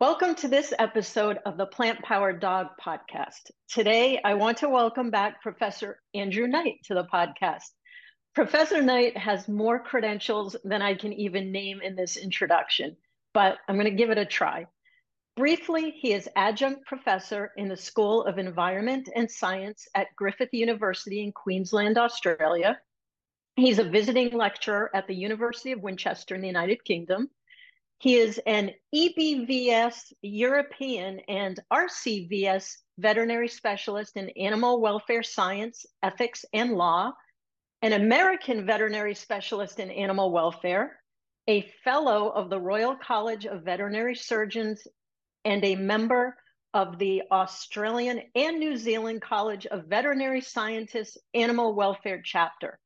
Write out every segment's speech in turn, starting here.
Welcome to this episode of the Plant Powered Dog podcast. Today, I want to welcome back Professor Andrew Knight to the podcast. Professor Knight has more credentials than I can even name in this introduction, but I'm going to give it a try. Briefly, he is adjunct professor in the School of Environment and Science at Griffith University in Queensland, Australia. He's a visiting lecturer at the University of Winchester in the United Kingdom. He is an EBVS European and RCVS veterinary specialist in animal welfare science, ethics, and law, an American veterinary specialist in animal welfare, a fellow of the Royal College of Veterinary Surgeons, and a member of the Australian and New Zealand College of Veterinary Scientists Animal Welfare Chapter.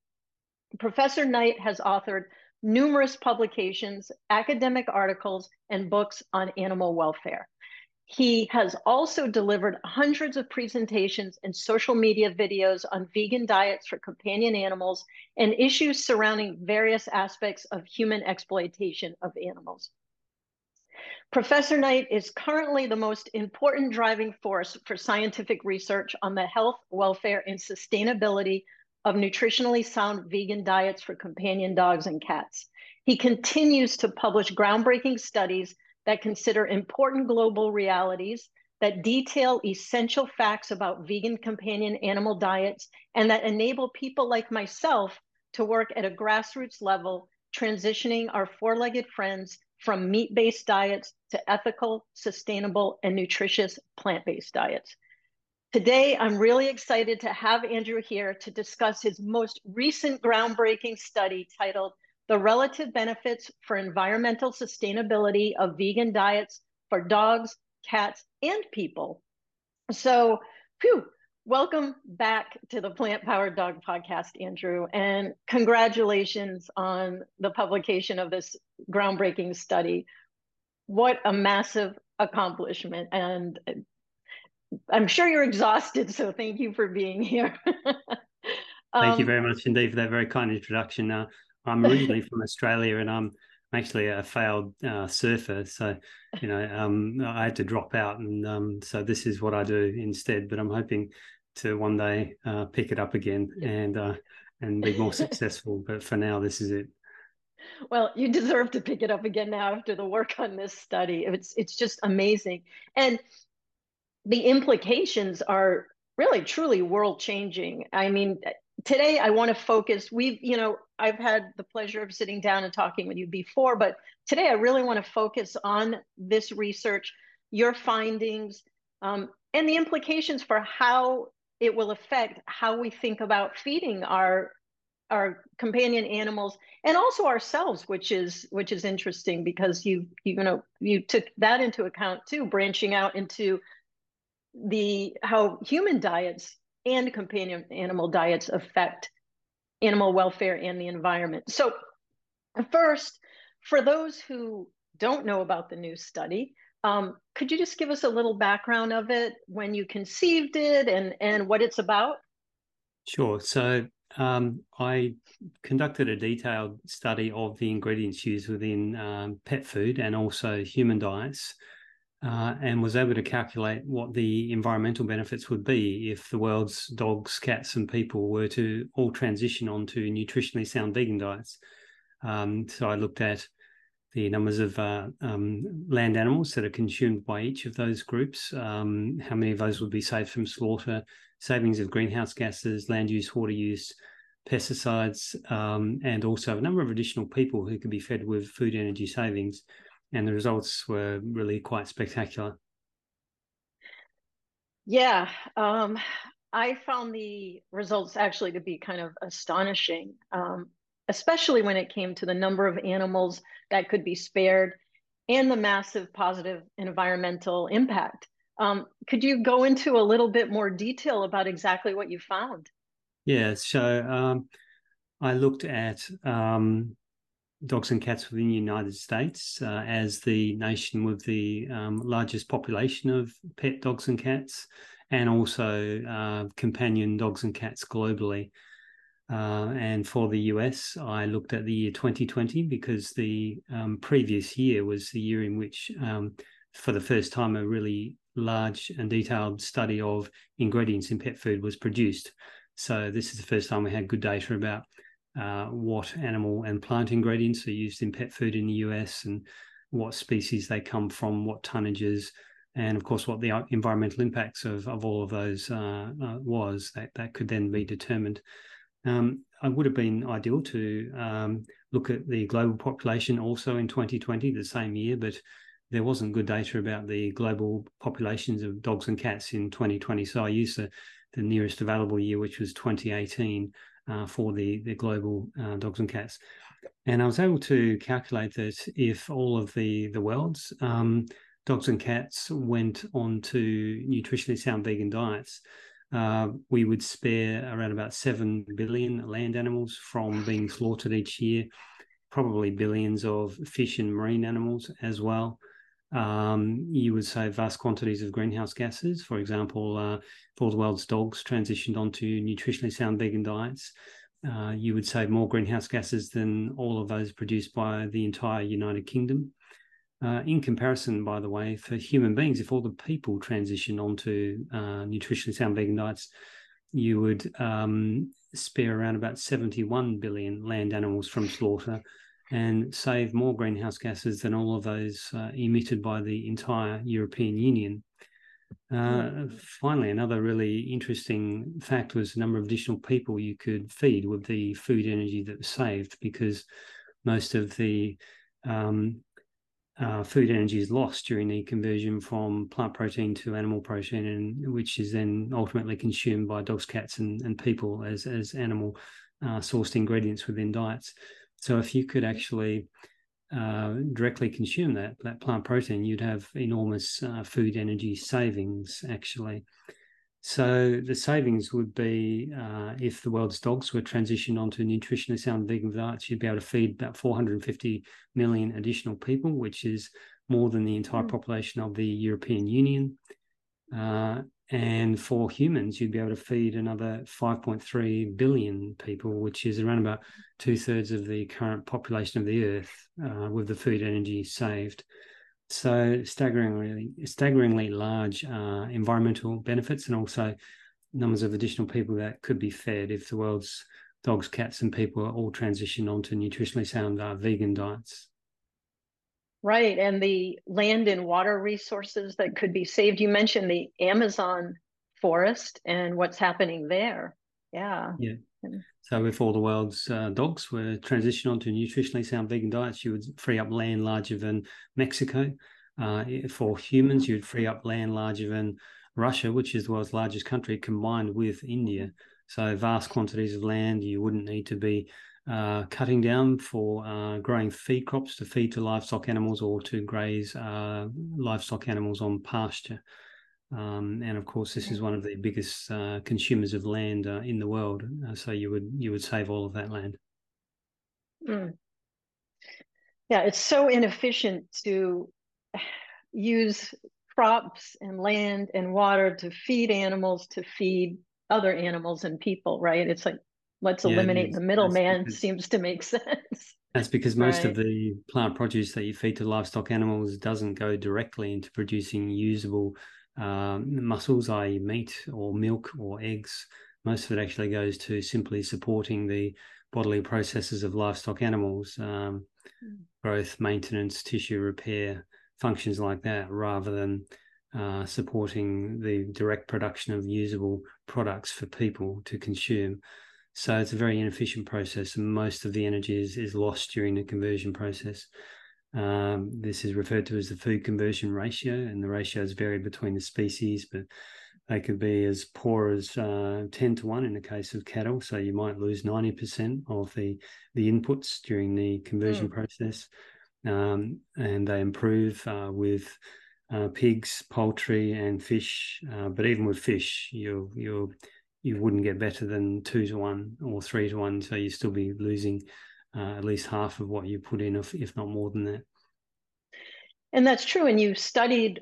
Professor Knight has authored numerous publications, academic articles, and books on animal welfare. He has also delivered hundreds of presentations and social media videos on vegan diets for companion animals and issues surrounding various aspects of human exploitation of animals. Professor Knight is currently the most important driving force for scientific research on the health, welfare, and sustainability of nutritionally sound vegan diets for companion dogs and cats. He continues to publish groundbreaking studies that consider important global realities, that detail essential facts about vegan companion animal diets, and that enable people like myself to work at a grassroots level, transitioning our four legged friends from meat based diets to ethical, sustainable, and nutritious plant based diets. Today, I'm really excited to have Andrew here to discuss his most recent groundbreaking study titled The Relative Benefits for Environmental Sustainability of Vegan Diets for Dogs, Cats, and People. So, phew, welcome back to the Plant Powered Dog Podcast, Andrew, and congratulations on the publication of this groundbreaking study. What a massive accomplishment. And I'm sure you're exhausted, so thank you for being here. um, thank you very much indeed for that very kind introduction. Uh, I'm originally from Australia, and I'm actually a failed uh, surfer, so you know um, I had to drop out, and um, so this is what I do instead. But I'm hoping to one day uh, pick it up again and uh, and be more successful. But for now, this is it. Well, you deserve to pick it up again now after the work on this study. It's it's just amazing, and the implications are really truly world changing. I mean, today I want to focus. We've, you know, I've had the pleasure of sitting down and talking with you before, but today I really want to focus on this research, your findings, um, and the implications for how it will affect how we think about feeding our our companion animals and also ourselves which is which is interesting because you you know you took that into account too branching out into the how human diets and companion animal diets affect animal welfare and the environment. So first, for those who don't know about the new study, um, could you just give us a little background of it, when you conceived it, and and what it's about? Sure. So um, I conducted a detailed study of the ingredients used within um, pet food and also human diets uh, and was able to calculate what the environmental benefits would be if the world's dogs, cats, and people were to all transition onto nutritionally sound vegan diets. Um, so I looked at the numbers of uh, um, land animals that are consumed by each of those groups, um, how many of those would be saved from slaughter, savings of greenhouse gases, land use, water use, pesticides, um, and also a number of additional people who could be fed with food energy savings and the results were really quite spectacular. Yeah, um, I found the results actually to be kind of astonishing, um, especially when it came to the number of animals that could be spared and the massive positive environmental impact. Um, could you go into a little bit more detail about exactly what you found? Yeah, so um, I looked at um, dogs and cats within the United States uh, as the nation with the um, largest population of pet dogs and cats, and also uh, companion dogs and cats globally. Uh, and for the US, I looked at the year 2020 because the um, previous year was the year in which um, for the first time, a really large and detailed study of ingredients in pet food was produced. So this is the first time we had good data about uh, what animal and plant ingredients are used in pet food in the US and what species they come from, what tonnages, and of course what the environmental impacts of, of all of those uh, uh, was. That that could then be determined. Um, it would have been ideal to um, look at the global population also in 2020, the same year, but there wasn't good data about the global populations of dogs and cats in 2020. So I used the, the nearest available year, which was 2018, uh, for the, the global uh, dogs and cats. And I was able to calculate that if all of the, the world's um, dogs and cats went on to nutritionally sound vegan diets, uh, we would spare around about 7 billion land animals from being slaughtered each year, probably billions of fish and marine animals as well. Um, you would save vast quantities of greenhouse gases. For example, uh, if all the world's dogs transitioned onto nutritionally sound vegan diets, uh, you would save more greenhouse gases than all of those produced by the entire United Kingdom. Uh, in comparison, by the way, for human beings, if all the people transition onto uh, nutritionally sound vegan diets, you would um, spare around about 71 billion land animals from slaughter and save more greenhouse gases than all of those uh, emitted by the entire European Union. Uh, finally, another really interesting fact was the number of additional people you could feed with the food energy that was saved, because most of the um, uh, food energy is lost during the conversion from plant protein to animal protein, and which is then ultimately consumed by dogs, cats, and, and people as as animal uh, sourced ingredients within diets. So if you could actually uh, directly consume that that plant protein, you'd have enormous uh, food energy savings actually. So the savings would be uh, if the world's dogs were transitioned onto nutritionally sound vegan diets, you'd be able to feed about 450 million additional people, which is more than the entire mm. population of the European Union. Uh, and for humans, you'd be able to feed another 5.3 billion people, which is around about two thirds of the current population of the Earth, uh, with the food energy saved. So staggeringly, staggeringly large uh, environmental benefits, and also numbers of additional people that could be fed if the world's dogs, cats, and people all transitioned onto nutritionally sound uh, vegan diets. Right. And the land and water resources that could be saved. You mentioned the Amazon forest and what's happening there. Yeah. Yeah. So if all the world's uh, dogs were transitioned onto nutritionally sound vegan diets, you would free up land larger than Mexico. Uh, for humans, you'd free up land larger than Russia, which is the world's largest country, combined with India. So vast quantities of land you wouldn't need to be uh, cutting down for uh, growing feed crops to feed to livestock animals or to graze uh, livestock animals on pasture. Um, and of course, this is one of the biggest uh, consumers of land uh, in the world. Uh, so you would you would save all of that land. Mm. Yeah, it's so inefficient to use crops and land and water to feed animals to feed other animals and people, right? It's like let's yeah, eliminate the middleman seems to make sense. That's because most right. of the plant produce that you feed to livestock animals doesn't go directly into producing usable um, muscles, i.e., meat or milk or eggs. Most of it actually goes to simply supporting the bodily processes of livestock animals, um, growth, maintenance, tissue repair, functions like that, rather than uh, supporting the direct production of usable products for people to consume. So it's a very inefficient process, and most of the energy is, is lost during the conversion process. Um, this is referred to as the food conversion ratio, and the ratios vary between the species, but they could be as poor as uh, 10 to 1 in the case of cattle. So you might lose 90% of the, the inputs during the conversion mm. process. Um, and they improve uh, with uh, pigs, poultry, and fish. Uh, but even with fish, you you you wouldn't get better than two to one or three to one. So you'd still be losing uh, at least half of what you put in, if, if not more than that. And that's true. And you studied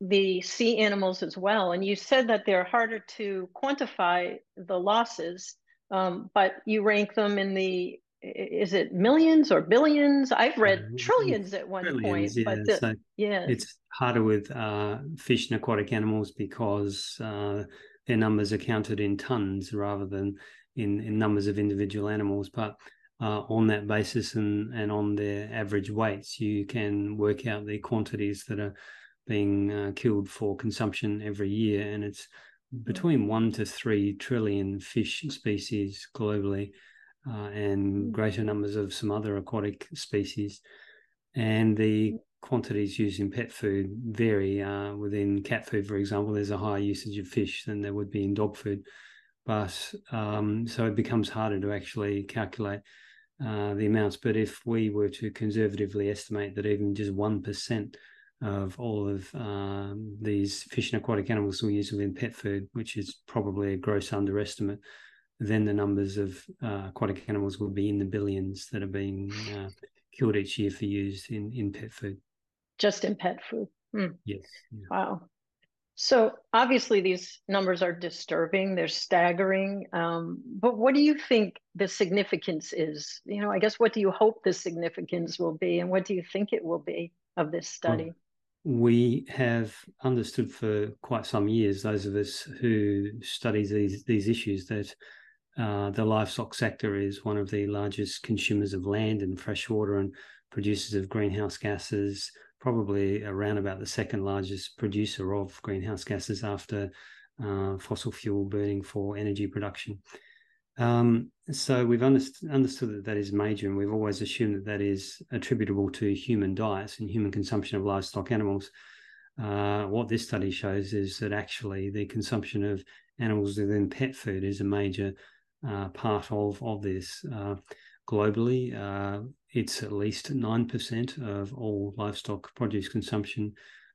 the sea animals as well. And you said that they're harder to quantify the losses, um, but you rank them in the is it millions or billions? I've read uh, trillions at one trillions, point. Yeah. But the, so yeah, it's harder with uh, fish and aquatic animals because uh, their numbers are counted in tons rather than in, in numbers of individual animals. But uh, on that basis and, and on their average weights, you can work out the quantities that are being uh, killed for consumption every year. And it's between one to three trillion fish species globally uh, and mm. greater numbers of some other aquatic species. And the. Quantities used in pet food vary. Uh, within cat food, for example, there's a higher usage of fish than there would be in dog food. But um, so it becomes harder to actually calculate uh, the amounts. But if we were to conservatively estimate that even just 1% of all of um, these fish and aquatic animals we use within pet food, which is probably a gross underestimate, then the numbers of uh, aquatic animals would be in the billions that are being uh, killed each year for use in, in pet food. Just in pet food. Hmm. Yes. Yeah. Wow. So obviously these numbers are disturbing, they're staggering. Um, but what do you think the significance is? You know, I guess what do you hope the significance will be, and what do you think it will be of this study? Well, we have understood for quite some years, those of us who study these these issues, that uh, the livestock sector is one of the largest consumers of land and fresh water and producers of greenhouse gases, probably around about the second largest producer of greenhouse gases after uh, fossil fuel burning for energy production. Um, so we've underst- understood that that is major, and we've always assumed that that is attributable to human diets and human consumption of livestock animals. Uh, what this study shows is that actually the consumption of animals within pet food is a major uh, part of of this. Uh, globally, uh, it's at least nine percent of all livestock produce consumption,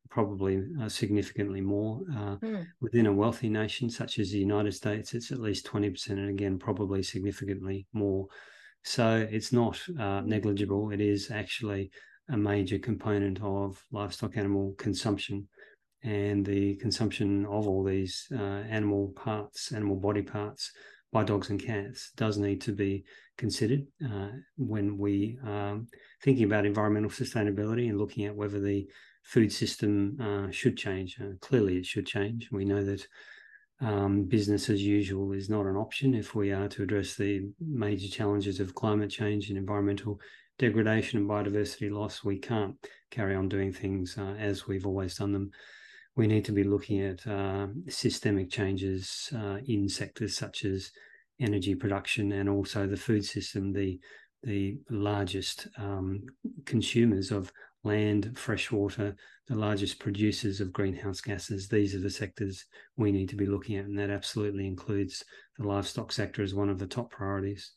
probably uh, significantly more. Mm. Within a wealthy nation such as the United States, it's at least twenty percent, and again, probably significantly more. So it's not uh, negligible. It is actually a major component of livestock animal consumption and the consumption of all these uh, animal parts, animal body parts, by dogs and cats does need to be considered uh, when we are um, thinking about environmental sustainability and looking at whether the food system uh, should change. Uh, clearly, it should change. We know that um, business as usual is not an option if we are to address the major challenges of climate change and environmental degradation and biodiversity loss. We can't carry on doing things uh, as we've always done them we need to be looking at uh, systemic changes uh, in sectors such as energy production and also the food system, the the largest um, consumers of land, fresh water, the largest producers of greenhouse gases. These are the sectors we need to be looking at, and that absolutely includes the livestock sector as one of the top priorities.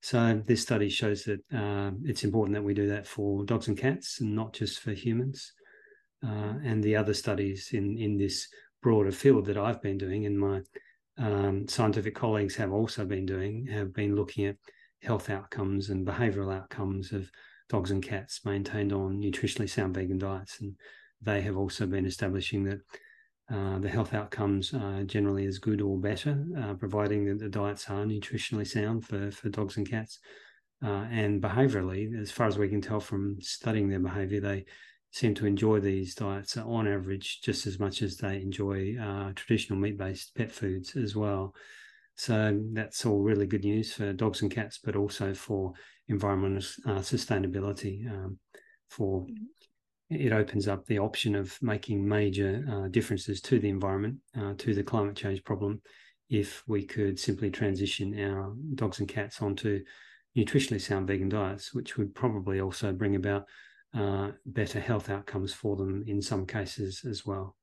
So this study shows that uh, it's important that we do that for dogs and cats, and not just for humans uh, and the other studies in in this broader field that I've been doing and my um, scientific colleagues have also been doing have been looking at health outcomes and behavioural outcomes of dogs and cats maintained on nutritionally sound vegan diets, and they have also been establishing that. Uh, the health outcomes are generally as good or better, uh, providing that the diets are nutritionally sound for, for dogs and cats. Uh, and behaviorally, as far as we can tell from studying their behavior, they seem to enjoy these diets on average just as much as they enjoy uh, traditional meat-based pet foods as well. So that's all really good news for dogs and cats, but also for environmental uh, sustainability. Um, for it opens up the option of making major uh, differences to the environment, uh, to the climate change problem, if we could simply transition our dogs and cats onto nutritionally sound vegan diets, which would probably also bring about uh, better health outcomes for them in some cases as well.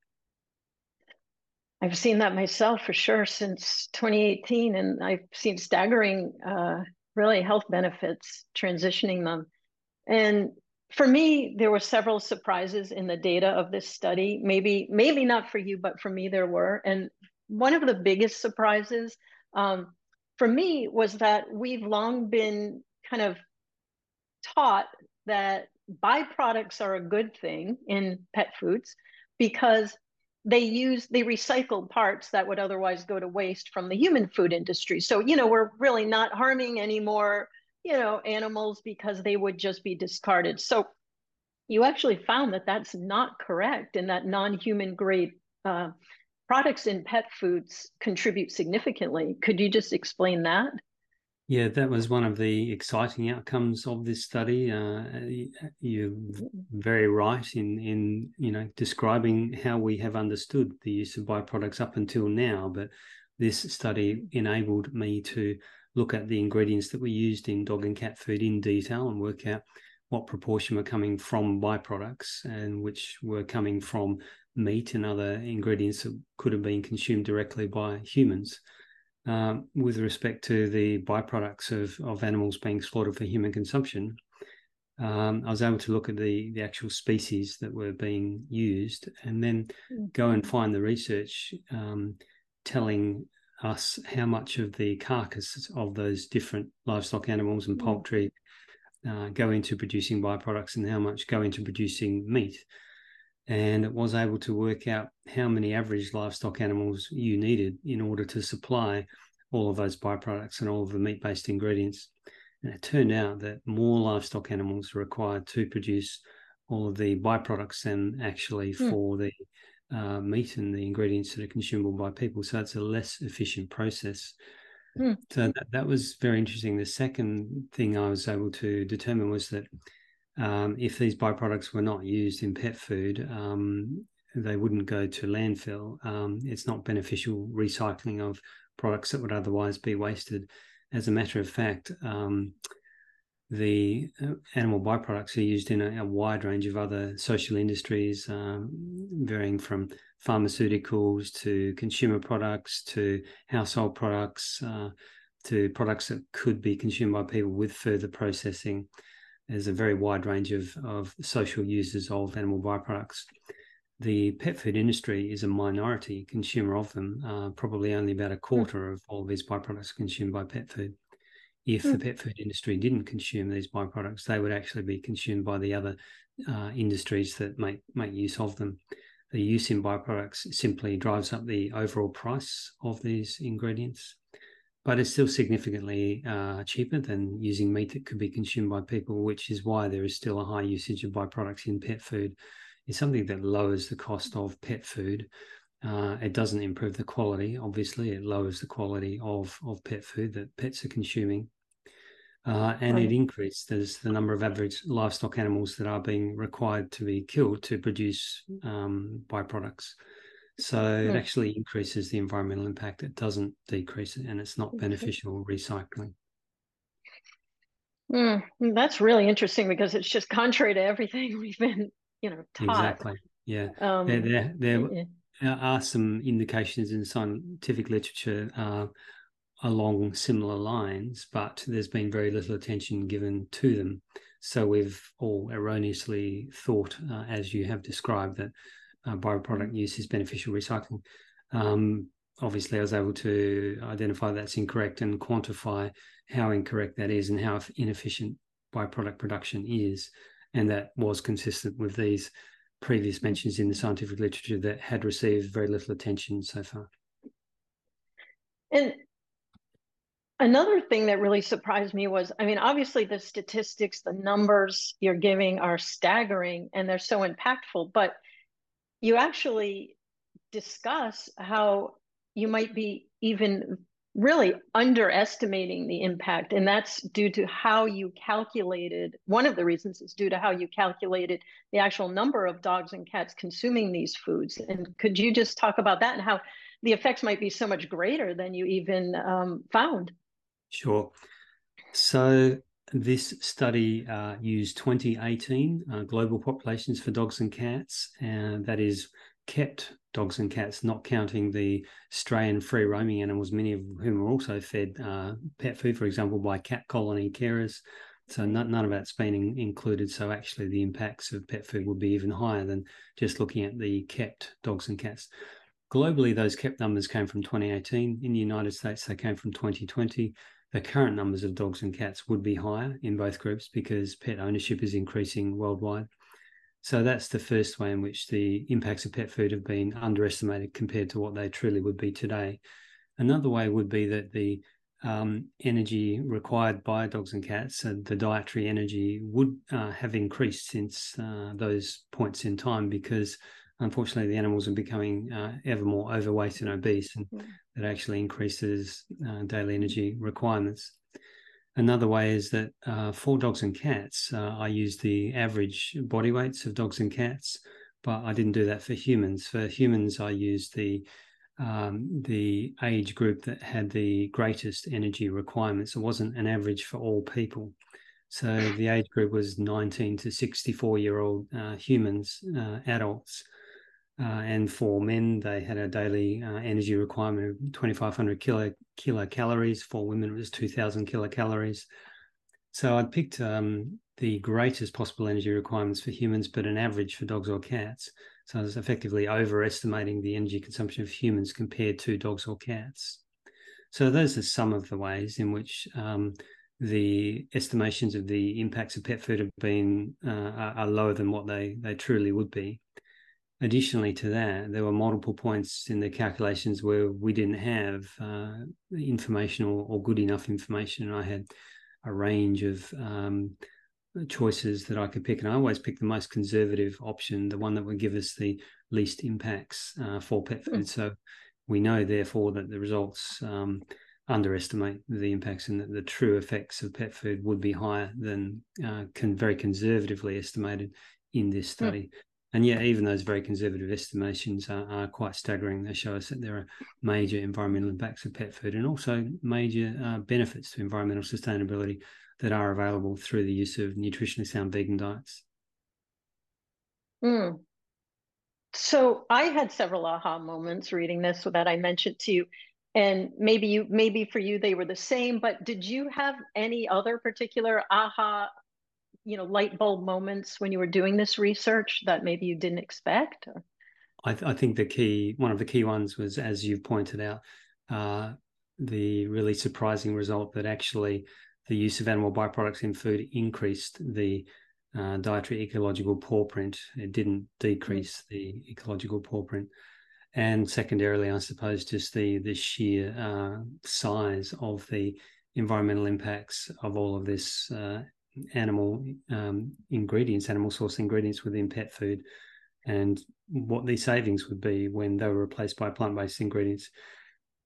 I've seen that myself for sure since 2018, and I've seen staggering, uh, really health benefits transitioning them. And for me, there were several surprises in the data of this study. Maybe, maybe not for you, but for me, there were. And one of the biggest surprises um, for me was that we've long been kind of taught that byproducts are a good thing in pet foods because they use they recycle parts that would otherwise go to waste from the human food industry so you know we're really not harming any more you know, animals because they would just be discarded. So you actually found that that's not correct and that non-human grade uh, products in pet foods contribute significantly. Could you just explain that? Yeah, that was one of the exciting outcomes of this study. Uh, you're very right in in you know describing how we have understood the use of byproducts up until now, but this study enabled me to look at the ingredients that were used in dog and cat food in detail and work out what proportion were coming from byproducts and which were coming from meat and other ingredients that could have been consumed directly by humans. Um, with respect to the byproducts of, of animals being slaughtered for human consumption, um, I was able to look at the, the actual species that were being used and then mm-hmm. go and find the research um, telling us how much of the carcasses of those different livestock animals and mm. poultry uh, go into producing byproducts and how much go into producing meat. And it was able to work out how many average livestock animals you needed in order to supply all of those byproducts and all of the meat based ingredients. And it turned out that more livestock animals are required to produce all of the byproducts than actually mm. for the uh, meat and the ingredients that are consumable by people. So it's a less efficient process. Mm. So that, that was very interesting. The second thing I was able to determine was that um, if these byproducts were not used in pet food, um, they wouldn't go to landfill. Um, it's not beneficial recycling of products that would otherwise be wasted. As a matter of fact, um, the uh, animal byproducts are used in a, a wide range of other social industries, um, varying from pharmaceuticals to consumer products to household products uh, to products that could be consumed by people with further processing. There's a very wide range of, of social users of animal byproducts. The pet food industry is a minority consumer of them, uh, probably only about a hmm. quarter of all these byproducts consumed by pet food if mm. the pet food industry didn't consume these byproducts, they would actually be consumed by the other uh, industries that make make use of them. The use in byproducts simply drives up the overall price of these ingredients, but it's still significantly uh, cheaper than using meat that could be consumed by people, which is why there is still a high usage of byproducts in pet food. It's something that lowers the cost of pet food. Uh, it doesn't improve the quality, obviously. It lowers the quality of, of pet food that pets are consuming uh, and right. it increases the number of average livestock animals that are being required to be killed to produce um, byproducts. So right. it actually increases the environmental impact. It doesn't decrease it, and it's not beneficial recycling. Mm, that's really interesting because it's just contrary to everything we've been, you know, taught. Exactly. Yeah. Um, there, there, there yeah. are some indications in scientific literature uh, along similar lines, but there's been very little attention given to them. So we've all erroneously thought, uh, as you have described, that uh, byproduct use is beneficial recycling. Um, obviously, I was able to identify that's incorrect and quantify how incorrect that is and how inefficient byproduct production is. And that was consistent with these previous mentions in the scientific literature that had received very little attention so far. And Another thing that really surprised me was I mean, obviously, the statistics, the numbers you're giving are staggering and they're so impactful, but you actually discuss how you might be even really underestimating the impact. And that's due to how you calculated, one of the reasons is due to how you calculated the actual number of dogs and cats consuming these foods. And could you just talk about that and how the effects might be so much greater than you even um, found? Sure. So this study uh, used 2018 uh, global populations for dogs and cats, and that is kept dogs and cats, not counting the stray and free roaming animals, many of whom are also fed uh, pet food, for example, by cat colony carers. So none, of that's been in, included. So actually, the impacts of pet food would be even higher than just looking at the kept dogs and cats. Globally, those kept numbers came from 2018. In the United States, they came from 2020 the current numbers of dogs and cats would be higher in both groups because pet ownership is increasing worldwide. So that's the first way in which the impacts of pet food have been underestimated compared to what they truly would be today. Another way would be that the um, energy required by dogs and cats, uh, the dietary energy would uh, have increased since uh, those points in time because unfortunately the animals are becoming uh, ever more overweight and obese, and mm. that actually increases uh, daily energy requirements. Another way is that uh, for dogs and cats, I use the average body weights of dogs and cats, but I didn't do that for humans. For humans, I used the um, the age group that had the greatest energy requirements. It wasn't an average for all people. So the age group was 19 to 64 year old uh, humans, uh, adults. Uh, and for men, they had a daily uh, energy requirement of 2,500 kilo, kilocalories. For women, it was 2,000 kilocalories. So I picked um, the greatest possible energy requirements for humans, but an average for dogs or cats. So it's effectively overestimating the energy consumption of humans compared to dogs or cats. So those are some of the ways in which um, the estimations of the impacts of pet food have been uh, are lower than what they they truly would be. Additionally to that, there were multiple points in the calculations where we didn't have uh, information or, or, good enough information. I had a range of um, choices that I could pick, and I always pick the most conservative option, the one that would give us the least impacts uh, for pet food. Mm. So we know, therefore, that the results um, underestimate the impacts, and that the true effects of pet food would be higher than uh, can very conservatively estimated in this hmm. study. Mm. And yet, even those very conservative estimations are, are, quite staggering. They show us that there are major environmental impacts of pet food and also major uh, benefits to environmental sustainability that are available through the use of nutritionally sound vegan diets. Mm. So I had several aha moments reading this that I mentioned to you. And maybe you maybe for you they were the same, but did you have any other particular aha, you know, light bulb moments when you were doing this research that maybe you didn't expect? Or? I, th- I think the key one of the key ones was, as you've pointed out, uh, the really surprising result that actually the use of animal byproducts in food increased the uh, dietary ecological paw print. It didn't decrease the ecological paw print. And secondarily, I suppose, just the the sheer uh, size of the environmental impacts of all of this uh, animal um, ingredients, animal source ingredients within pet food, and what the savings would be when they were replaced by plant based ingredients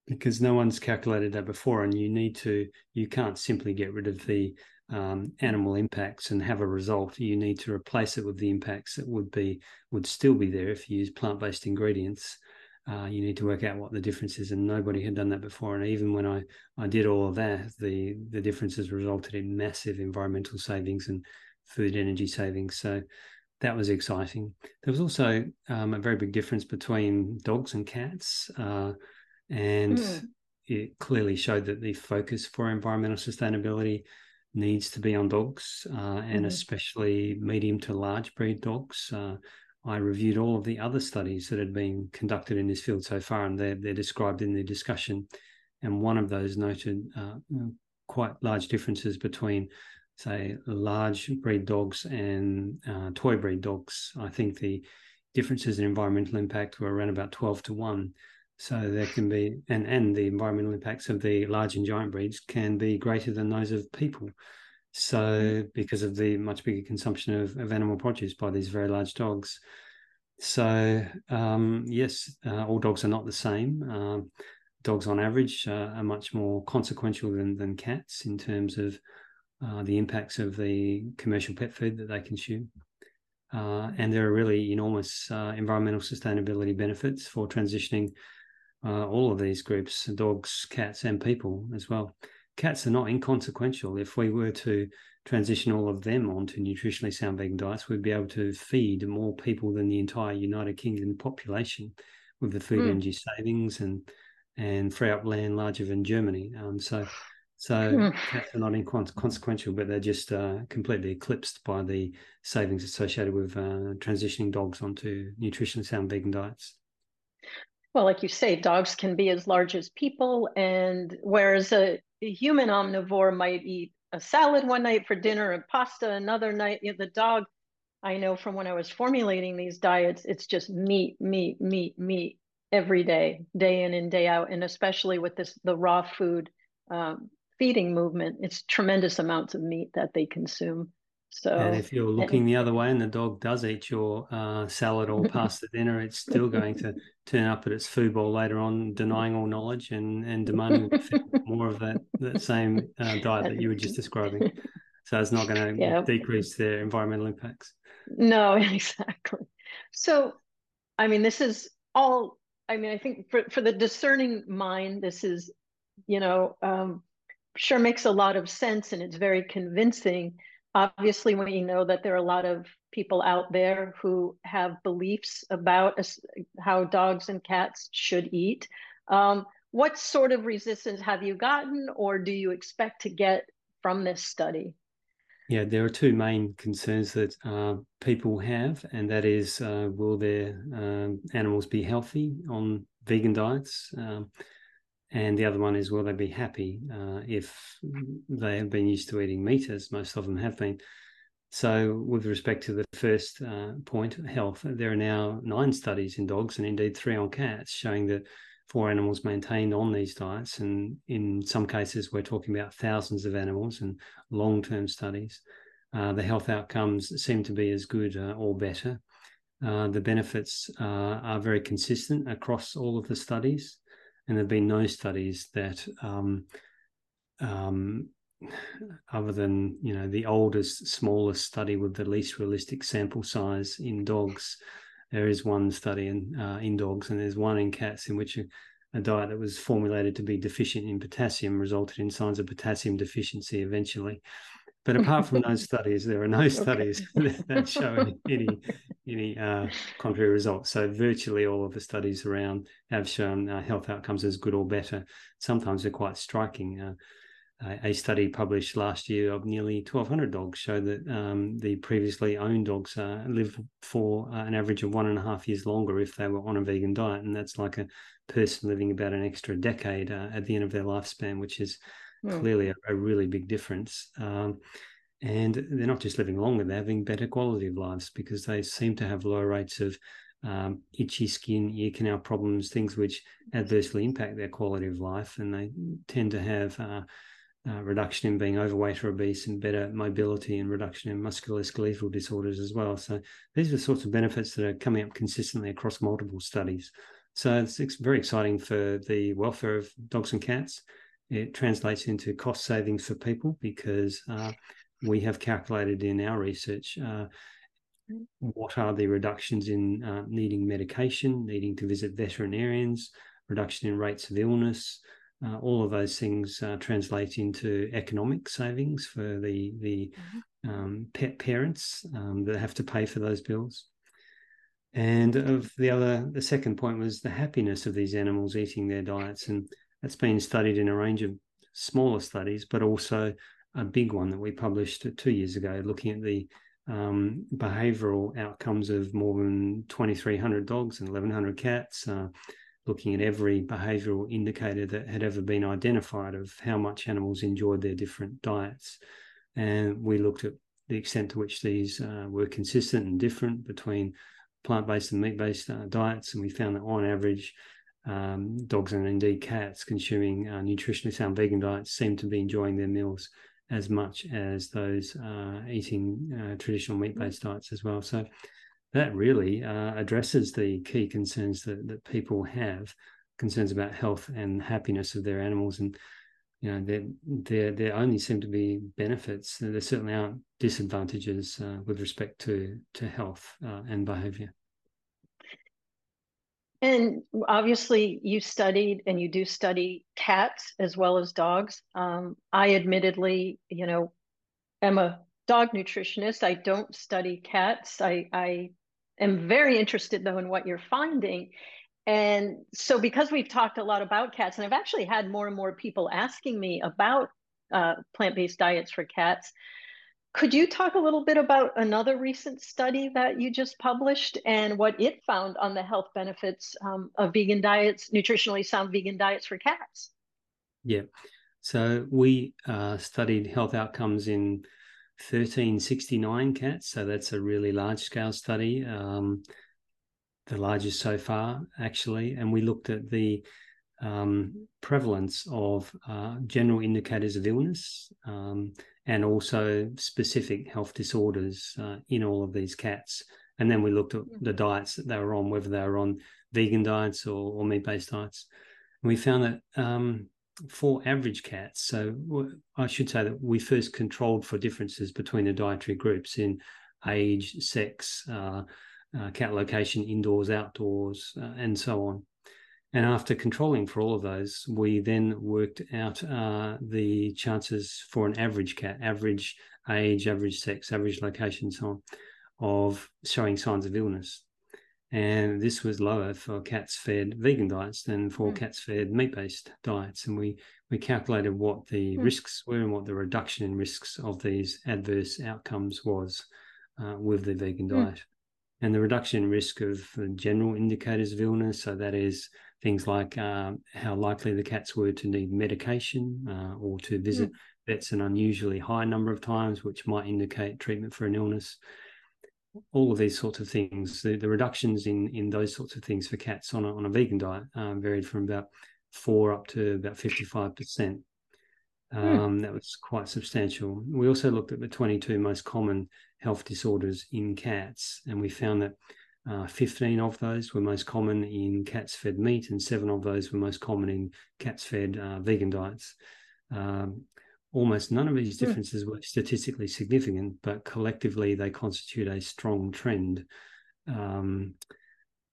because no one's calculated that before and you need to you can't simply get rid of the um, animal impacts and have a result. You need to replace it with the impacts that would be would still be there if you use plant-based ingredients uh, you need to work out what the difference is and nobody had done that before and even when i i did all of that the the differences resulted in massive environmental savings and food energy savings so that was exciting there was also um, a very big difference between dogs and cats uh, and mm. it clearly showed that the focus for environmental sustainability needs to be on dogs uh, and mm. especially medium to large breed dogs. I reviewed all of the other studies that had been conducted in this field so far, and they're, they're described in the discussion. And one of those noted uh, quite large differences between, say, large breed dogs and uh, toy breed dogs. I think the differences in environmental impact were around about 12 to 1. So there can be, and, and the environmental impacts of the large and giant breeds can be greater than those of people. So mm. because of the much bigger consumption of, of animal produce by these very large dogs. So um, yes, uh, all dogs are not the same. Uh, dogs on average uh, are much more consequential than, than cats in terms of uh, the impacts of the commercial pet food that they consume. Uh, and there are really enormous uh, environmental sustainability benefits for transitioning all of these groups dogs, cats, and people as well. Cats are not inconsequential. If we were to transition all of them onto nutritionally sound vegan diets, we'd be able to feed more people than the entire United Kingdom population with the food mm. energy savings and and free up land larger than Germany. Um, so so mm. cats are not inconsequential, but they're just uh, completely eclipsed by the savings associated with uh, transitioning dogs onto nutritionally sound vegan diets. Well, like you say, dogs can be as large as people, and whereas a, a human omnivore might eat a salad one night for dinner and pasta another night, you know, the dog, I know from when I was formulating these diets, it's just meat, meat, meat, meat every day, day in and day out, and especially with this the raw food um, feeding movement. It's tremendous amounts of meat that they consume. So, and if you're looking the other way and the dog does eat your uh, salad or pasta dinner, it's still going to turn up at its food bowl later on, denying all knowledge and and demanding more of that that same uh, diet that you were just describing. So it's not going to yeah. decrease their environmental impacts. No, exactly. So, I mean, this is all. I mean, I think for for the discerning mind, this is, you know, um, sure makes a lot of sense and it's very convincing obviously we know that there are a lot of people out there who have beliefs about how dogs and cats should eat um, what sort of resistance have you gotten or do you expect to get from this study yeah, there are two main concerns that uh, people have, and that is uh, will their um, animals be healthy on vegan diets? Um, and the other one is will they be happy uh, if they have been used to eating meat as most of them have been? So with respect to the first uh, point health there are now nine studies in dogs and indeed three on cats showing that for animals maintained on these diets and in some cases we're talking about thousands of animals and long-term studies. Uh, the health outcomes seem to be as good uh, or better. Uh, the benefits uh, are very consistent across all of the studies and there have been no studies that um, um, other than you know the oldest smallest study with the least realistic sample size in dogs there is one study in uh, in dogs and there's one in cats in which a, a, diet that was formulated to be deficient in potassium resulted in signs of potassium deficiency eventually but apart from those studies, there are no studies okay. that show any any uh, contrary results. So virtually all of the studies around have shown uh, health outcomes as good or better. Sometimes they're quite striking. Uh, a study published last year of nearly 1,200 dogs showed that um, the previously owned dogs uh, live for uh, an average of one and a half years longer if they were on a vegan diet, and that's like a person living about an extra decade uh, at the end of their lifespan, which is mm. clearly a, a, really big difference. Um, and they're not just living longer, they're having better quality of lives because they seem to have lower rates of um, itchy skin, ear canal problems, things which adversely impact their quality of life. And they tend to have uh, uh, reduction in being overweight or obese and better mobility and reduction in musculoskeletal disorders as well. So these are the sorts of benefits that are coming up consistently across multiple studies. So it's, it's very exciting for the welfare of dogs and cats it translates into cost savings for people because uh, we have calculated in our research uh, what are the reductions in uh, needing medication, needing to visit veterinarians, reduction in rates of illness. Uh, all of those things uh, translate into economic savings for the the mm-hmm. um, pet parents um, that have to pay for those bills. And of the other, the second point was the happiness of these animals eating their diets and that's been studied in a range of smaller studies, but also a big one that we published two years ago, looking at the um, behavioral outcomes of more than 2,300 dogs and 1,100 cats, uh, looking at every behavioral indicator that had ever been identified of how much animals enjoyed their different diets. And we looked at the extent to which these uh, were consistent and different between plant based and meat based uh, diets. And we found that on average, um, dogs and indeed cats consuming uh, nutritionally sound vegan diets seem to be enjoying their meals as much as those uh, eating uh, traditional meat-based diets as well. So that really uh, addresses the key concerns that, that people have, concerns about health and happiness of their animals, and you know there there there only seem to be benefits. There certainly aren't disadvantages uh, with respect to to health uh, and behaviour. And obviously, you studied and you do study cats as well as dogs. Um, I admittedly, you know, am a dog nutritionist. I don't study cats. I, I am very interested, though, in what you're finding. And so, because we've talked a lot about cats, and I've actually had more and more people asking me about uh, plant based diets for cats, could you talk a little bit about another recent study that you just published and what it found on the health benefits um, of vegan diets, nutritionally sound vegan diets for cats? Yeah. So we uh, studied health outcomes in 1369 cats. So that's a really large scale study, um, the largest so far, actually. And we looked at the um, prevalence of uh, general indicators of illness um, and also specific health disorders uh, in all of these cats. And then we looked at the diets that they were on, whether they were on vegan diets or, or meat based diets. And we found that um, for average cats, so I should say that we first controlled for differences between the dietary groups in age, sex, uh, uh, cat location, indoors, outdoors, uh, and so on. And after controlling for all of those, we then worked out uh, the chances for an average cat, average age, average sex, average location, so on, of showing signs of illness. And this was lower for cats fed vegan diets than for mm. cats fed meat based diets. And we, we calculated what the mm. risks were and what the reduction in risks of these adverse outcomes was uh, with the vegan mm. And the reduction in risk of general indicators of illness, so that is things like uh, how likely the cats were to need medication uh, or to visit vets an unusually high number of times, which might indicate treatment for an illness all of these sorts of things. The, the, reductions in in those sorts of things for cats on a, on a vegan diet um, varied from about four up to about fifty five percent. Hmm. Um, That was quite substantial. We also looked at the 22 most common health disorders in cats, and we found that uh, 15 of those were most common in cats fed meat, and seven of those were most common in cats fed uh, vegan diets. Um, almost none of these hmm. differences were statistically significant, but collectively they constitute a strong trend, um,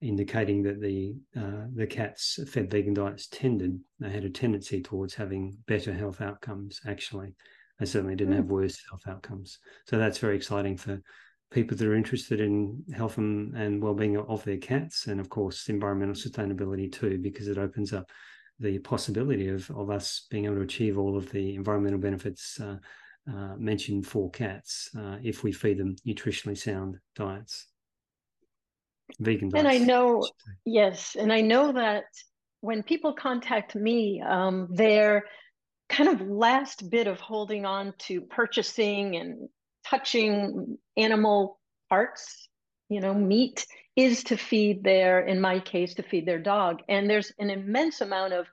indicating that the uh, the cats fed vegan diets tended they had a tendency towards having better health outcomes. Actually, they certainly didn't mm. have worse health outcomes. So that's very exciting for people that are interested in health and, and well-being of their cats and of course environmental sustainability too because it opens up the possibility of, of us being able to achieve all of the environmental benefits uh, uh, mentioned for cats uh, if we feed them nutritionally sound diets, vegan diets. And I know, yes, and I know that when people contact me, um, their kind of last bit of holding on to purchasing and touching animal parts, you know, meat is to feed their, in my case, to feed their dog. And there's an immense amount of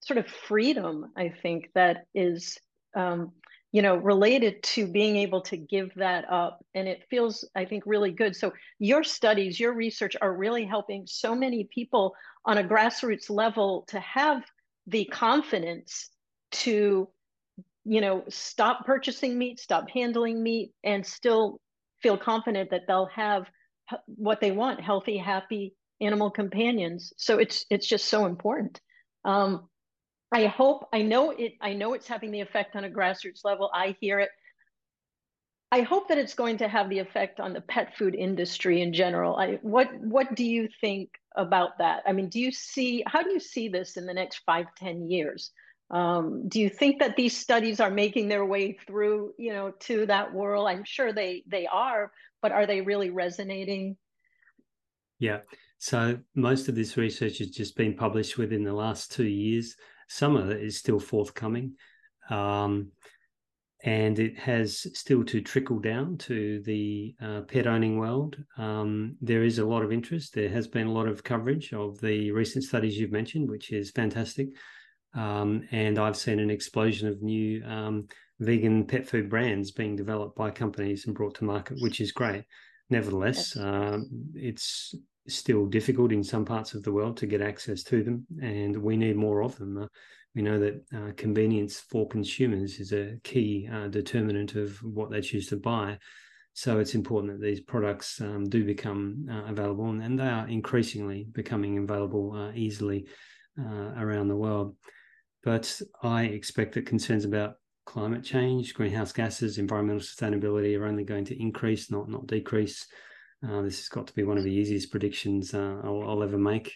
sort of freedom, I think, that is, um, you know, related to being able to give that up. And it feels, I think, really good. So your studies, your research are really helping so many people on a grassroots level to have the confidence to, you know, stop purchasing meat, stop handling meat, and still feel confident that they'll have what they want healthy happy animal companions. So it's it's just so important. Um, i hope i know it i know it's having the effect on a grassroots level. I hear it. I hope that it's going to have the effect on the pet food industry in general. I, what what do you think about that? I mean do you see how do you see this in the next five ten years um, do you think that these studies are making their way through you know to that world i'm sure they they are but are they really resonating? Yeah. So most of this research has just been published within the last two years. Some of it is still forthcoming. Um, and it has still to trickle down to the uh, pet owning world. Um, there is a lot of interest. There has been a lot of coverage of the recent studies you've mentioned, which is fantastic. Um, and I've seen an explosion of new um, vegan pet food brands being developed by companies and brought to market, which is great. Nevertheless, um, it's still difficult in some parts of the world to get access to them, and we need more of them. Uh, we know that uh, convenience for consumers is a key uh, determinant of what they choose to buy. So it's important that these products um, do become uh, available, and, and, they are increasingly becoming available uh, easily uh, around the world. But I expect that concerns about climate change, greenhouse gases, environmental sustainability are only going to increase, not not decrease. Uh, this has got to be one of the easiest predictions uh, I'll, I'll, ever make.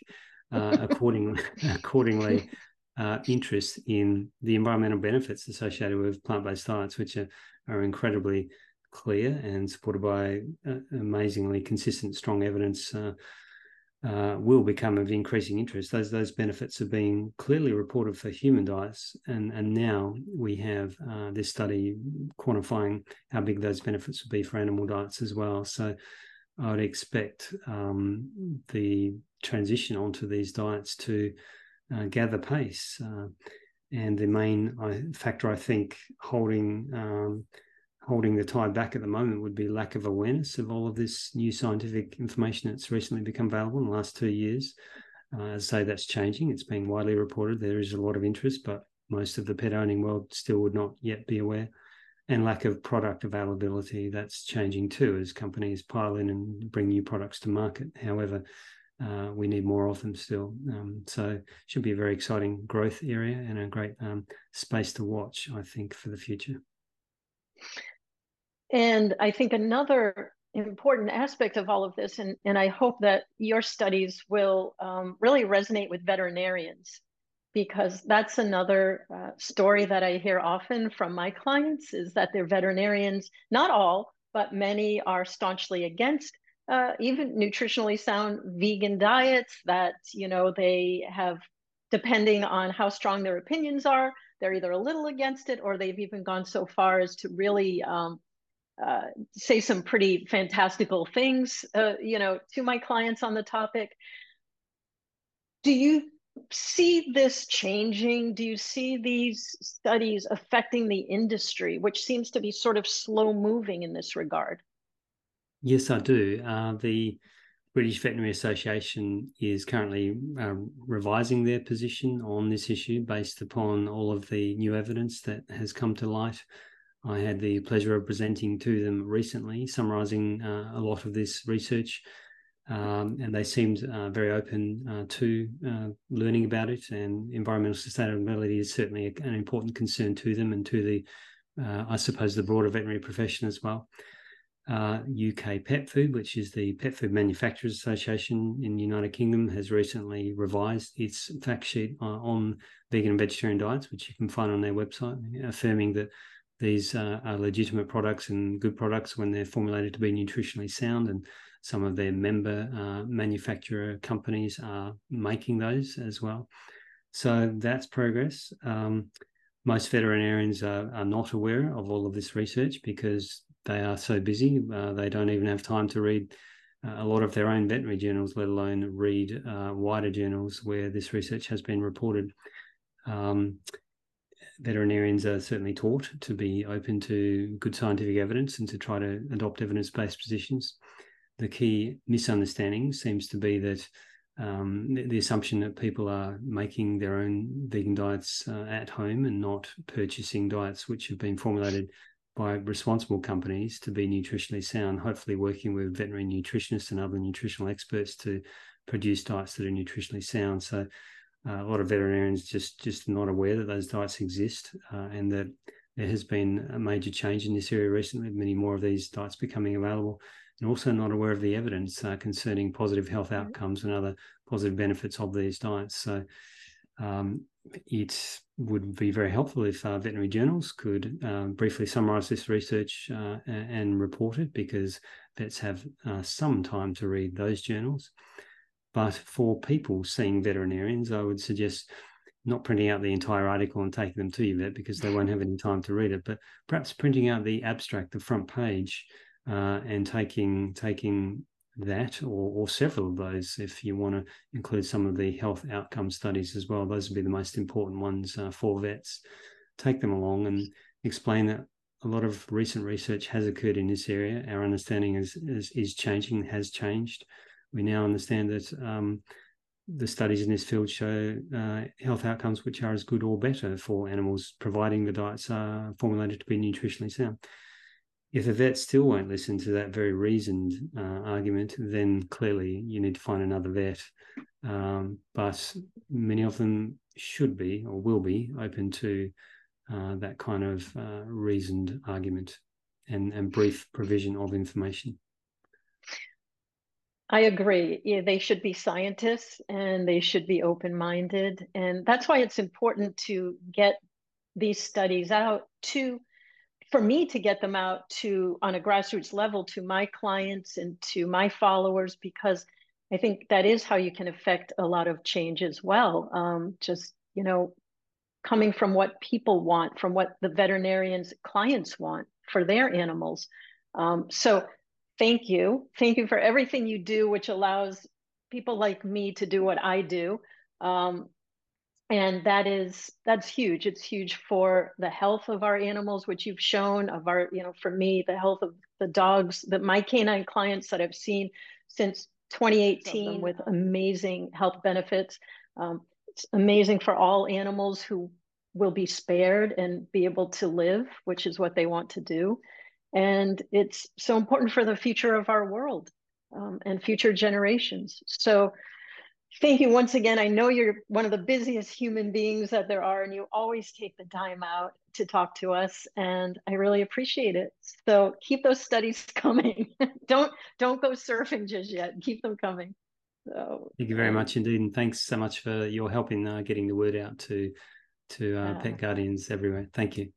Uh, accordingly, accordingly, uh, interest in the environmental benefits associated with plant-based diets, which are, are incredibly clear and supported by uh, amazingly consistent, strong evidence uh, will become of increasing interest. Those those benefits have been clearly reported for human diets, and and now we have uh, this study quantifying how big those benefits will be for animal diets as well. So I would expect um, the transition onto these diets to uh, gather pace. Uh, and the main factor, I think, holding um, holding the tide back at the moment would be lack of awareness of all of this new scientific information that's recently become available in the last two years. Uh, as I say, that's changing. It's being widely reported. There is a lot of interest, but most of the pet owning world still would not yet be aware. And lack of product availability, that's changing too as companies pile in and bring new products to market. However, uh, we need more of them still. Um, so should be a very exciting growth area and a great um, space to watch, I think, for the future. And I think another important aspect of all of this, and, and I hope that your studies will um, really resonate with veterinarians, because that's another uh, story that I hear often from my clients is that they're veterinarians, not all, but many are staunchly against uh, even nutritionally sound vegan diets that, you know, they have, depending on how strong their opinions are, they're either a little against it or they've even gone so far as to really um, uh, say some pretty fantastical things, uh, you know, to my clients on the topic. Do you see this changing? Do you see these studies affecting the industry, which seems to be sort of slow moving in this regard? Yes, I do. Uh, the British Veterinary Association is currently uh, revising their position on this issue based upon all of the new evidence that has come to light. I had the pleasure of presenting to them recently, summarising uh, a lot of this research, um, and they seemed uh, very open uh, to uh, learning about it. And environmental sustainability is certainly an important concern to them and to the, uh, I suppose, the broader veterinary profession as well uh, UK Pet Food, which is the Pet Food Manufacturers Association in the United Kingdom, has recently revised its fact sheet uh, on vegan and vegetarian diets, which you can find on their website, affirming that these uh, are legitimate products and good products when they're formulated to be nutritionally sound. And some of their member uh, manufacturer companies are making those as well. So that's progress. Um, most veterinarians are, are, not aware of all of this research because they are so busy. Uh, they don't even have time to read uh, a lot of their own veterinary journals, let alone read uh, wider journals where this research has been reported. Um, veterinarians are certainly taught to be open to good scientific evidence and to try to adopt evidence based positions. The key misunderstanding seems to be that um, the, assumption that people are making their own vegan diets uh, at home and not purchasing diets which have been formulated by responsible companies to be nutritionally sound, hopefully working with veterinary nutritionists and other nutritional experts to produce diets that are nutritionally sound. So a lot of veterinarians just just not aware that those diets exist uh, and that there has been a major change in this area recently, many more of these diets becoming available, and also not aware of the evidence uh, concerning positive health outcomes and other positive benefits of these diets. So um, it would be very helpful if uh, veterinary journals could uh, briefly summarize this research uh, and report it because vets have uh, some time to read those journals. But for people seeing veterinarians, I would suggest not printing out the entire article and taking them to your vet because they won't have any time to read it, but perhaps printing out the abstract, the front page, uh, and taking taking that or, or several of those if you want to include some of the health outcome studies as well. Those would be the most important ones uh, for vets. Take them along and explain that a lot of recent research has occurred in this area. Our understanding is, is, is changing, has changed. We now understand that um, the studies in this field show uh, health outcomes which are as good or better for animals, providing the diets are formulated to be nutritionally sound if a vet still won't listen to that very reasoned uh, argument, then clearly you need to find another vet. Um, but many of them should be or will be open to uh, that kind of uh, reasoned argument and, and brief provision of information. I agree. Yeah, they should be scientists and they should be open minded. And that's why it's important to get these studies out to for me to get them out to on a grassroots level to my clients and to my followers because i think that is how you can affect a lot of change as well um, just you know coming from what people want from what the veterinarians clients want for their animals um, so thank you. Thank you for everything you do which allows people like me to do what i do. Um, and that is that's huge. It's huge for the health of our animals which you've shown of our you know for me the health of the dogs that my canine clients that i've seen since 2018 with amazing health benefits. Um, it's amazing for all animals who will be spared and be able to live which is what they want to do and it's so important for the future of our world um, and future generations so Thank you once again. I know you're one of the busiest human beings that there are, and you always take the time out to talk to us, and I really appreciate it. So keep those studies coming. don't don't go surfing just yet. Keep them coming. So, Thank you very much indeed, and thanks so much for your help in uh, getting the word out to to uh, pet guardians everywhere. Thank you.